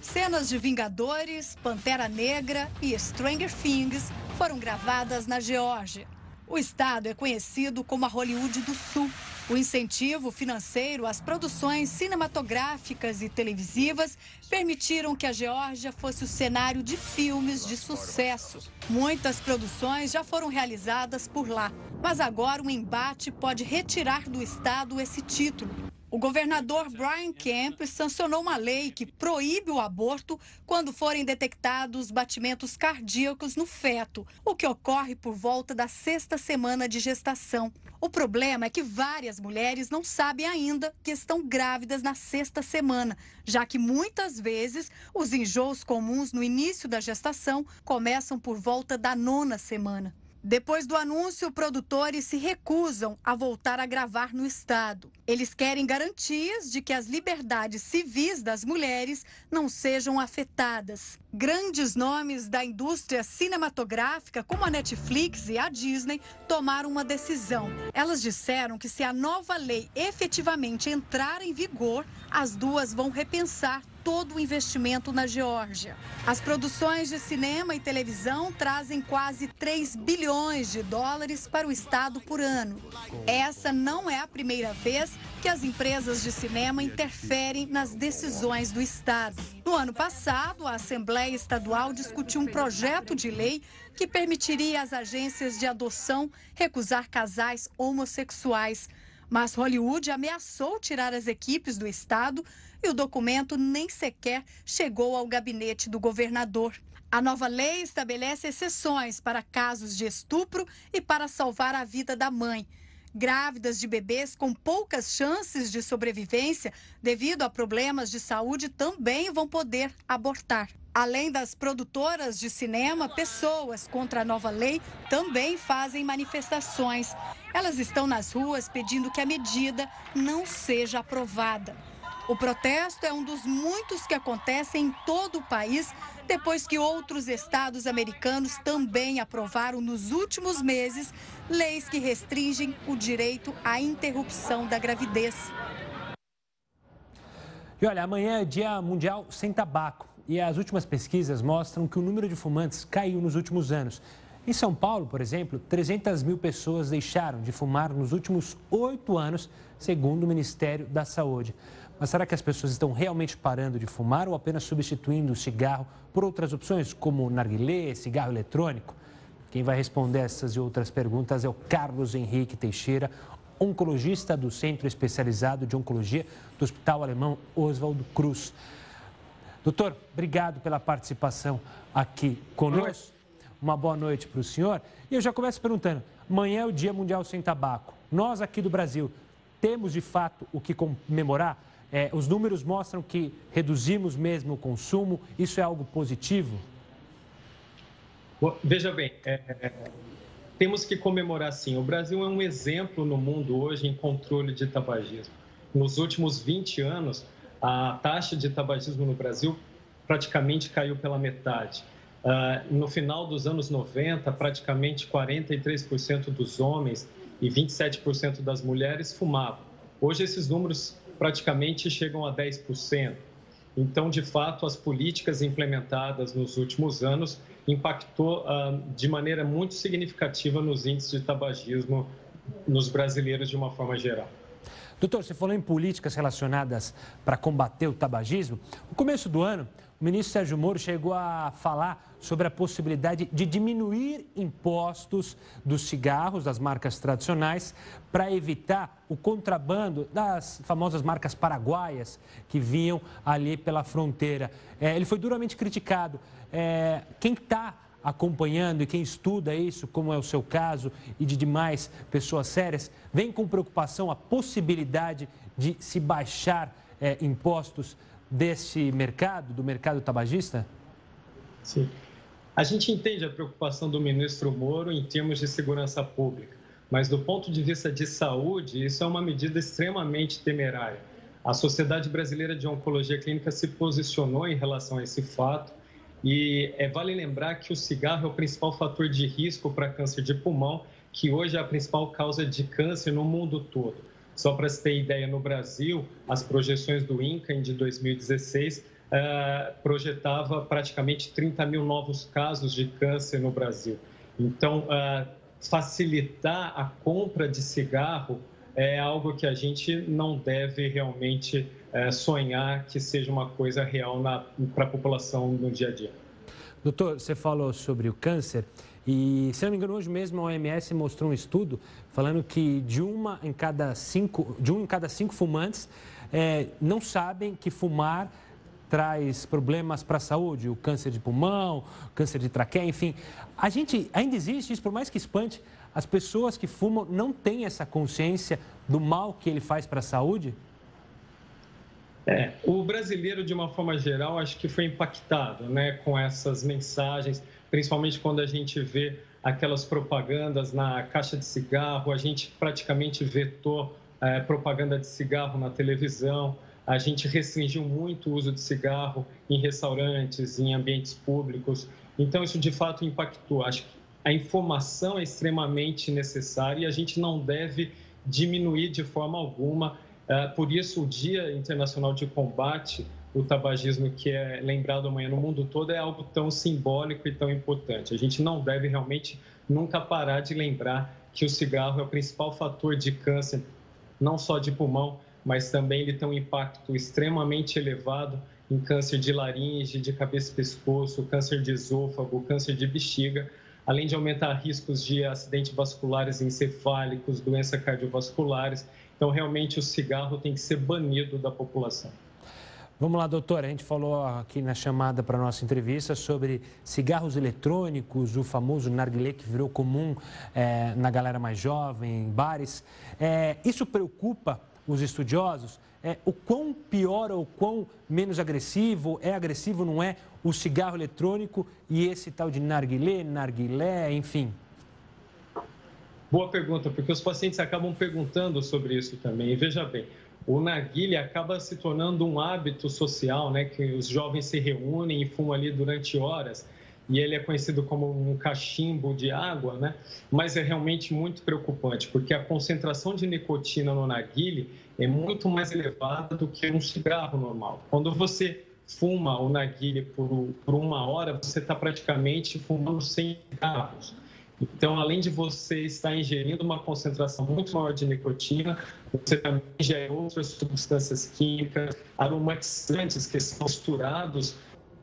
Cenas de Vingadores, Pantera Negra e Stranger Things foram gravadas na Geórgia. O estado é conhecido como a Hollywood do Sul. O incentivo financeiro às produções cinematográficas e televisivas permitiram que a Geórgia fosse o cenário de filmes de sucesso. Muitas produções já foram realizadas por lá, mas agora o embate pode retirar do estado esse título. O governador Brian Kemp sancionou uma lei que proíbe o aborto quando forem detectados batimentos cardíacos no feto, o que ocorre por volta da sexta semana de gestação. O problema é que várias mulheres não sabem ainda que estão grávidas na sexta semana, já que muitas vezes os enjoos comuns no início da gestação começam por volta da nona semana. Depois do anúncio, produtores se recusam a voltar a gravar no estado. Eles querem garantias de que as liberdades civis das mulheres não sejam afetadas. Grandes nomes da indústria cinematográfica, como a Netflix e a Disney, tomaram uma decisão. Elas disseram que se a nova lei efetivamente entrar em vigor, as duas vão repensar todo o investimento na Geórgia. As produções de cinema e televisão trazem quase 3 bilhões de dólares para o estado por ano. Essa não é a primeira vez que as empresas de cinema interferem nas decisões do estado. No ano passado, a Assembleia Estadual discutiu um projeto de lei que permitiria às agências de adoção recusar casais homossexuais. Mas Hollywood ameaçou tirar as equipes do estado e o documento nem sequer chegou ao gabinete do governador. A nova lei estabelece exceções para casos de estupro e para salvar a vida da mãe. Grávidas de bebês com poucas chances de sobrevivência devido a problemas de saúde também vão poder abortar. Além das produtoras de cinema, pessoas contra a nova lei também fazem manifestações. Elas estão nas ruas pedindo que a medida não seja aprovada. O protesto é um dos muitos que acontecem em todo o país, depois que outros estados americanos também aprovaram nos últimos meses leis que restringem o direito à interrupção da gravidez. E olha, amanhã é Dia Mundial Sem Tabaco. E as últimas pesquisas mostram que o número de fumantes caiu nos últimos anos. Em São Paulo, por exemplo, 300 mil pessoas deixaram de fumar nos últimos oito anos, segundo o Ministério da Saúde. Mas será que as pessoas estão realmente parando de fumar ou apenas substituindo o cigarro por outras opções, como narguilé, cigarro eletrônico? Quem vai responder essas e outras perguntas é o Carlos Henrique Teixeira, oncologista do Centro Especializado de Oncologia do Hospital Alemão Oswaldo Cruz. Doutor, obrigado pela participação aqui conosco. Uma boa noite para o senhor. E eu já começo perguntando: amanhã é o Dia Mundial Sem Tabaco. Nós aqui do Brasil temos de fato o que comemorar? É, os números mostram que reduzimos mesmo o consumo. Isso é algo positivo? Veja bem, é, temos que comemorar sim. O Brasil é um exemplo no mundo hoje em controle de tabagismo. Nos últimos 20 anos, a taxa de tabagismo no Brasil praticamente caiu pela metade. Uh, no final dos anos 90, praticamente 43% dos homens e 27% das mulheres fumavam. Hoje, esses números praticamente chegam a 10%. Então, de fato, as políticas implementadas nos últimos anos impactou uh, de maneira muito significativa nos índices de tabagismo nos brasileiros de uma forma geral. Doutor, você falou em políticas relacionadas para combater o tabagismo. No começo do ano, o ministro Sérgio Moro chegou a falar sobre a possibilidade de diminuir impostos dos cigarros, das marcas tradicionais, para evitar o contrabando das famosas marcas paraguaias que vinham ali pela fronteira. É, ele foi duramente criticado. É, quem está acompanhando e quem estuda isso, como é o seu caso e de demais pessoas sérias, vem com preocupação a possibilidade de se baixar é, impostos desse mercado, do mercado tabagista? Sim. A gente entende a preocupação do ministro Moro em termos de segurança pública, mas do ponto de vista de saúde, isso é uma medida extremamente temerária. A Sociedade Brasileira de Oncologia Clínica se posicionou em relação a esse fato e é, vale lembrar que o cigarro é o principal fator de risco para câncer de pulmão, que hoje é a principal causa de câncer no mundo todo. Só para se ter ideia, no Brasil, as projeções do INCA de 2016 uh, projetava praticamente 30 mil novos casos de câncer no Brasil. Então, uh, facilitar a compra de cigarro é algo que a gente não deve realmente é, sonhar que seja uma coisa real para a população no dia a dia. Doutor, você falou sobre o câncer e, se não me engano, hoje mesmo a OMS mostrou um estudo falando que de uma em cada cinco, de um em cada cinco fumantes é, não sabem que fumar traz problemas para a saúde, o câncer de pulmão, câncer de traqueia, enfim. A gente ainda existe isso, por mais que espante, as pessoas que fumam não têm essa consciência do mal que ele faz para a saúde? É, o brasileiro, de uma forma geral, acho que foi impactado né, com essas mensagens, principalmente quando a gente vê aquelas propagandas na caixa de cigarro, a gente praticamente vetou é, propaganda de cigarro na televisão, a gente restringiu muito o uso de cigarro em restaurantes, em ambientes públicos. Então, isso de fato impactou. Acho que a informação é extremamente necessária e a gente não deve diminuir de forma alguma. É, por isso, o Dia Internacional de Combate o tabagismo que é lembrado amanhã no mundo todo é algo tão simbólico e tão importante. A gente não deve realmente nunca parar de lembrar que o cigarro é o principal fator de câncer, não só de pulmão, mas também ele tem um impacto extremamente elevado em câncer de laringe, de cabeça e pescoço, câncer de esôfago, câncer de bexiga, além de aumentar riscos de acidentes vasculares encefálicos, doenças cardiovasculares. Então, realmente, o cigarro tem que ser banido da população. Vamos lá, doutor. A gente falou aqui na chamada para a nossa entrevista sobre cigarros eletrônicos, o famoso narguilé que virou comum é, na galera mais jovem, em bares. É, isso preocupa os estudiosos? É, o quão pior ou quão menos agressivo, é agressivo, não é, o cigarro eletrônico e esse tal de narguilé, narguilé, enfim? Boa pergunta, porque os pacientes acabam perguntando sobre isso também. E veja bem, o narguilé acaba se tornando um hábito social, né, que os jovens se reúnem e fumam ali durante horas, e ele é conhecido como um cachimbo de água, né? Mas é realmente muito preocupante, porque a concentração de nicotina no narguilé é muito mais elevada do que um cigarro normal. Quando você fuma o narguilé por, por uma hora, você está praticamente fumando 100 cigarros. Então, além de você estar ingerindo uma concentração muito maior de nicotina, você também ingere outras substâncias químicas, aromatizantes que são misturados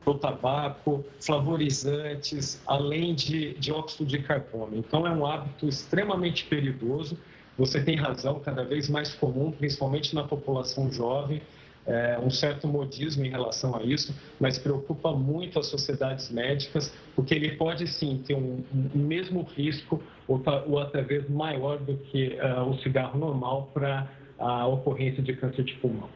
o tabaco, flavorizantes, além de dióxido de carbono. Então, é um hábito extremamente perigoso. Você tem razão, cada vez mais comum, principalmente na população jovem é, um certo modismo em relação a isso, mas preocupa muito as sociedades médicas, porque ele pode sim ter um, um mesmo risco ou, ou, até maior do que uh, o cigarro normal para a ocorrência de câncer de pulmão.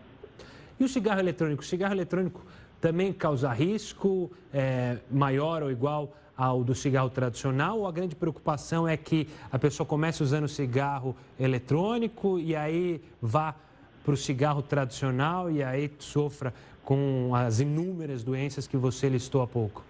E o cigarro eletrônico? O cigarro eletrônico também causa risco é, maior ou igual ao do cigarro tradicional? Ou a grande preocupação é que a pessoa comece usando cigarro eletrônico e aí vá para o cigarro tradicional e aí sofra com as inúmeras doenças que você listou há pouco?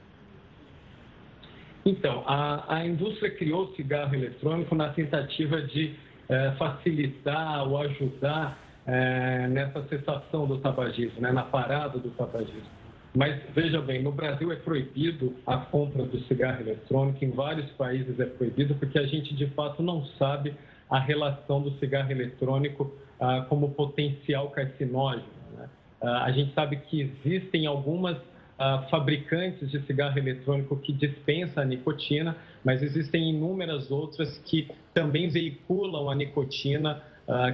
Então, a, a indústria criou o cigarro eletrônico na tentativa de é, facilitar ou ajudar é, nessa cessação do tabagismo, né, na parada do tabagismo. Mas veja bem, no Brasil é proibido a compra do cigarro eletrônico, em vários países é proibido, porque a gente de fato não sabe a relação do cigarro eletrônico ah, como potencial carcinógeno. Né? Ah, a gente sabe que existem algumas ah, fabricantes de cigarro eletrônico que dispensam a nicotina, mas existem inúmeras outras que também veiculam a nicotina,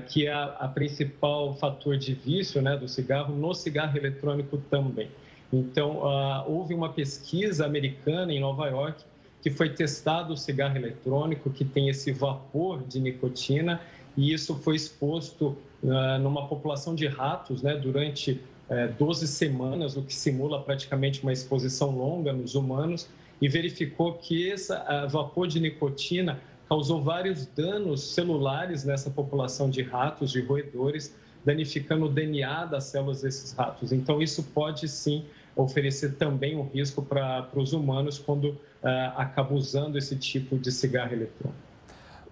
que é a, principal fator de vício né, do cigarro, no cigarro eletrônico também. Então, houve uma pesquisa americana em Nova York que foi testado o cigarro eletrônico que tem esse vapor de nicotina e isso foi exposto uh, numa população de ratos né, durante eh, 12 semanas, o que simula praticamente uma exposição longa nos humanos, e verificou que esse uh, vapor de nicotina causou vários danos celulares nessa população de ratos, de roedores, danificando o DNA das células desses ratos. Então, isso pode sim oferecer também um risco para os humanos quando uh, acaba usando esse tipo de cigarro eletrônico.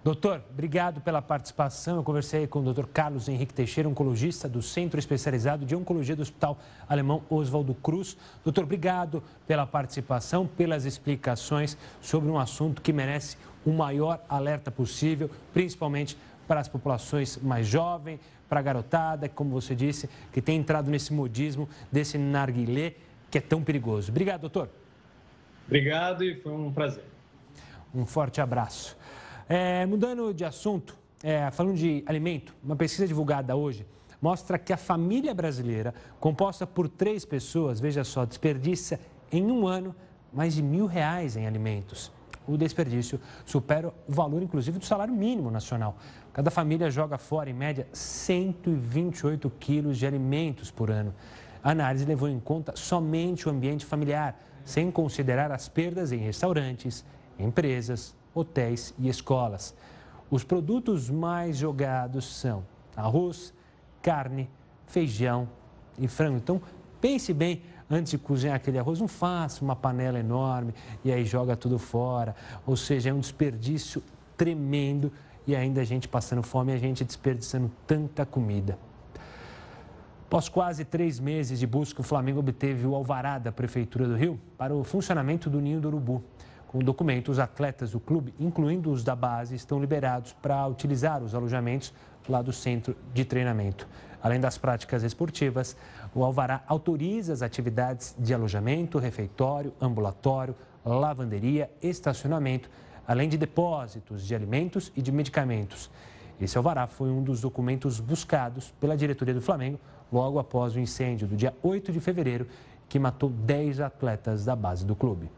Doutor, obrigado pela participação. Eu conversei com o doutor Carlos Henrique Teixeira, oncologista do Centro Especializado de Oncologia do Hospital Alemão Oswaldo Cruz. Doutor, obrigado pela participação, pelas explicações sobre um assunto que merece o maior alerta possível, principalmente para as populações mais jovens, para a garotada, como você disse, que tem entrado nesse modismo desse narguilé que é tão perigoso. Obrigado, doutor. Obrigado e foi um prazer. Um forte abraço. É, mudando de assunto, é, falando de alimento, uma pesquisa divulgada hoje mostra que a família brasileira, composta por três pessoas, veja só, desperdiça em um ano mais de mil reais em alimentos. O desperdício supera o valor, inclusive, do salário mínimo nacional. Cada família joga fora, em média, 128 quilos de alimentos por ano. A análise levou em conta somente o ambiente familiar, sem considerar as perdas em restaurantes, empresas, hotéis e escolas. Os produtos mais jogados são arroz, carne, feijão e frango. Então, pense bem antes de cozinhar aquele arroz, não faça uma panela enorme e aí joga tudo fora. Ou seja, é um desperdício tremendo e ainda a gente passando fome e a gente desperdiçando tanta comida. Após quase três meses de busca, o Flamengo obteve o alvará da Prefeitura do Rio para o funcionamento do Ninho do Urubu. Com o documento, os atletas do clube, incluindo os da base, estão liberados para utilizar os alojamentos lá do centro de treinamento. Além das práticas esportivas, o Alvará autoriza as atividades de alojamento, refeitório, ambulatório, lavanderia, estacionamento, além de depósitos de alimentos e de medicamentos. Esse alvará foi um dos documentos buscados pela diretoria do Flamengo logo após o incêndio do dia 8 de fevereiro, que matou 10 atletas da base do clube.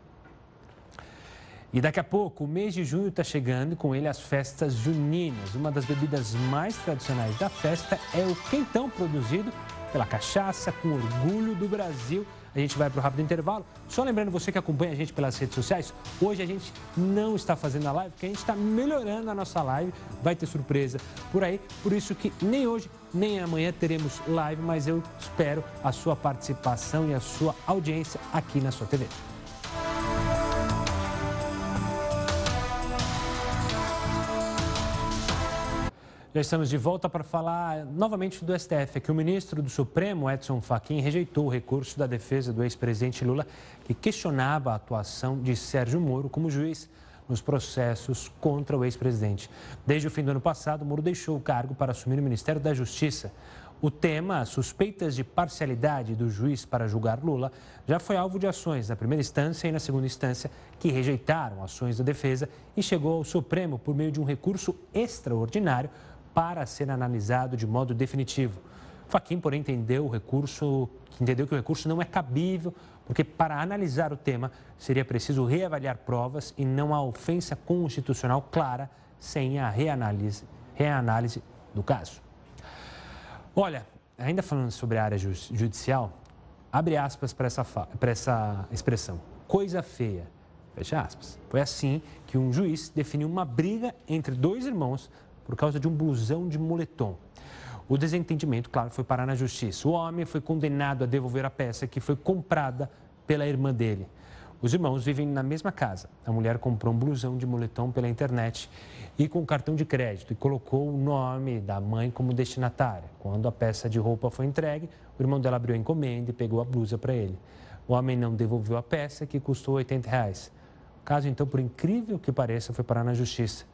E daqui a pouco, o mês de junho está chegando com ele as festas juninas. Uma das bebidas mais tradicionais da festa é o quentão produzido pela cachaça, com orgulho do Brasil a gente vai para o rápido intervalo. Só lembrando você que acompanha a gente pelas redes sociais, hoje a gente não está fazendo a live, porque a gente está melhorando a nossa live. Vai ter surpresa por aí, por isso que nem hoje nem amanhã teremos live, mas eu espero a sua participação e a sua audiência aqui na sua TV. Já estamos de volta para falar novamente do STF. Aqui o ministro do Supremo, Edson Fachin, rejeitou o recurso da defesa do ex-presidente Lula, que questionava a atuação de Sérgio Moro como juiz nos processos contra o ex-presidente. Desde o fim do ano passado, Moro deixou o cargo para assumir o Ministério da Justiça. O tema, suspeitas de parcialidade do juiz para julgar Lula, já foi alvo de ações na primeira instância e na segunda instância, que rejeitaram ações da defesa e chegou ao Supremo por meio de um recurso extraordinário para ser analisado de modo definitivo. Faquim, porém, entendeu o recurso, entendeu que o recurso não é cabível, porque para analisar o tema seria preciso reavaliar provas e não a ofensa constitucional clara sem a reanálise, reanálise do caso. Olha, ainda falando sobre a área judicial, abre aspas para essa, para essa expressão, coisa feia. Fecha aspas. Foi assim que um juiz definiu uma briga entre dois irmãos por causa de um blusão de moletom. O desentendimento, claro, foi parar na justiça. O homem foi condenado a devolver a peça que foi comprada pela irmã dele. Os irmãos vivem na mesma casa. A mulher comprou um blusão de moletom pela internet e com cartão de crédito e colocou o nome da mãe como destinatária. Quando a peça de roupa foi entregue, o irmão dela abriu a encomenda e pegou a blusa para ele. O homem não devolveu a peça, que custou 80 reais. O caso, então, por incrível que pareça, foi parar na justiça.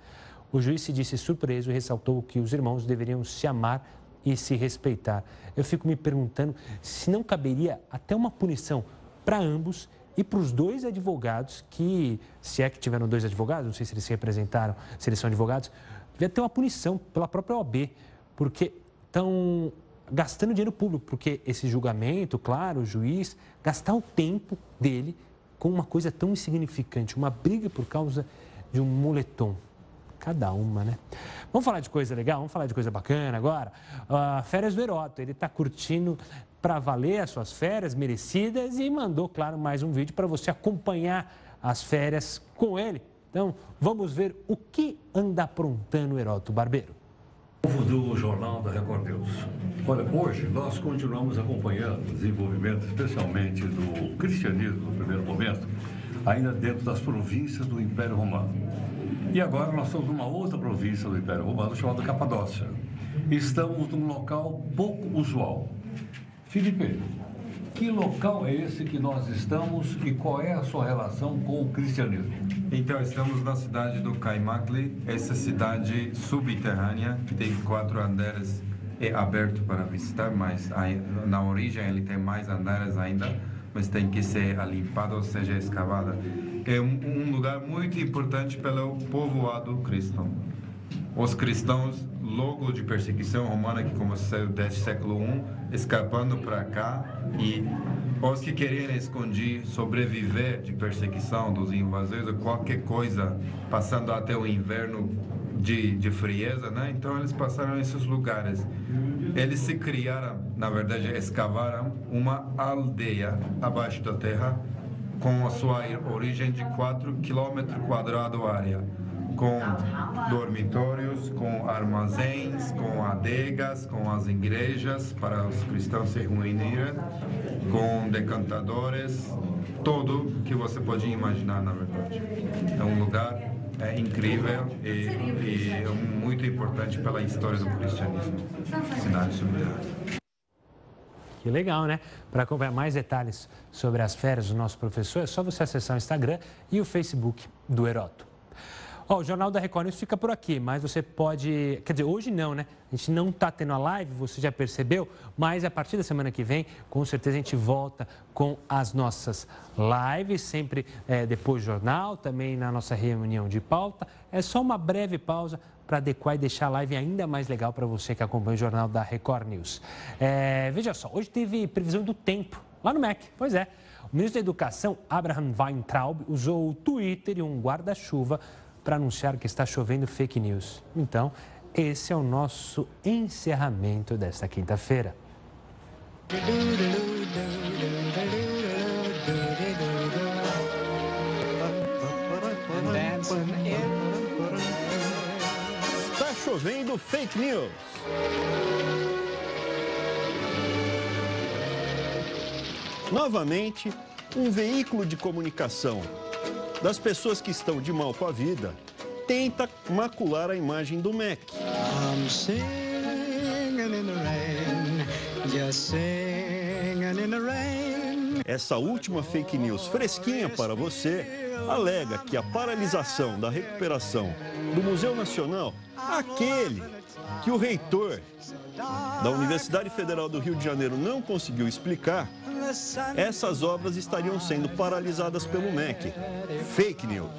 O juiz se disse surpreso e ressaltou que os irmãos deveriam se amar e se respeitar. Eu fico me perguntando se não caberia até uma punição para ambos e para os dois advogados que, se é que tiveram dois advogados, não sei se eles se representaram, se eles são advogados, devia ter uma punição pela própria OAB, porque estão gastando dinheiro público, porque esse julgamento, claro, o juiz, gastar o tempo dele com uma coisa tão insignificante, uma briga por causa de um moletom. Cada uma, né? Vamos falar de coisa legal, vamos falar de coisa bacana agora. Uh, férias do Heroto, ele está curtindo para valer as suas férias merecidas e mandou, claro, mais um vídeo para você acompanhar as férias com ele. Então, vamos ver o que anda aprontando o Heroto Barbeiro. Povo do Jornal da Record News. Olha, hoje nós continuamos acompanhando o desenvolvimento, especialmente do cristianismo no primeiro momento, ainda dentro das províncias do Império Romano. E agora nós estamos numa outra província do Império Romano chamada Capadócia. Estamos num local pouco usual. Felipe, que local é esse que nós estamos e qual é a sua relação com o cristianismo? Então, estamos na cidade do Caimacle, essa cidade subterrânea que tem quatro andares, é aberto para visitar, mas na origem ele tem mais andares ainda mas tem que ser limpada, ou seja, escavada. É um, um lugar muito importante pelo povoado cristão. Os cristãos, logo de perseguição romana que começou desde século I, escapando para cá e os que queriam esconder, sobreviver de perseguição dos invasores qualquer coisa, passando até o inverno de, de frieza, né? Então eles passaram nesses lugares. Eles se criaram, na verdade, escavaram uma aldeia abaixo da terra com a sua origem de 4 km quadrado área, com dormitórios, com armazéns, com adegas, com as igrejas para os cristãos se reunirem, com decantadores, tudo que você pode imaginar, na verdade. É um lugar é incrível e, e é muito importante pela história do cristianismo. Cidade subterrânea. Que legal, né? Para acompanhar mais detalhes sobre as férias do nosso professor, é só você acessar o Instagram e o Facebook do Heroto. Ó, o Jornal da Record News fica por aqui, mas você pode. Quer dizer, hoje não, né? A gente não está tendo a live, você já percebeu, mas a partir da semana que vem, com certeza a gente volta com as nossas lives, sempre é, depois do jornal, também na nossa reunião de pauta. É só uma breve pausa para adequar e deixar a live ainda mais legal para você que acompanha o Jornal da Record News. É, veja só, hoje teve previsão do tempo lá no MEC, pois é. O ministro da Educação, Abraham Weintraub, usou o Twitter e um guarda-chuva para anunciar que está chovendo fake news. Então, esse é o nosso encerramento desta quinta-feira. Está chovendo fake news. Novamente, um veículo de comunicação das pessoas que estão de mal com a vida tenta macular a imagem do MEC. Essa última fake news fresquinha para você alega que a paralisação da recuperação do Museu Nacional, aquele que o reitor da Universidade Federal do Rio de Janeiro não conseguiu explicar, essas obras estariam sendo paralisadas pelo MEC. Fake news.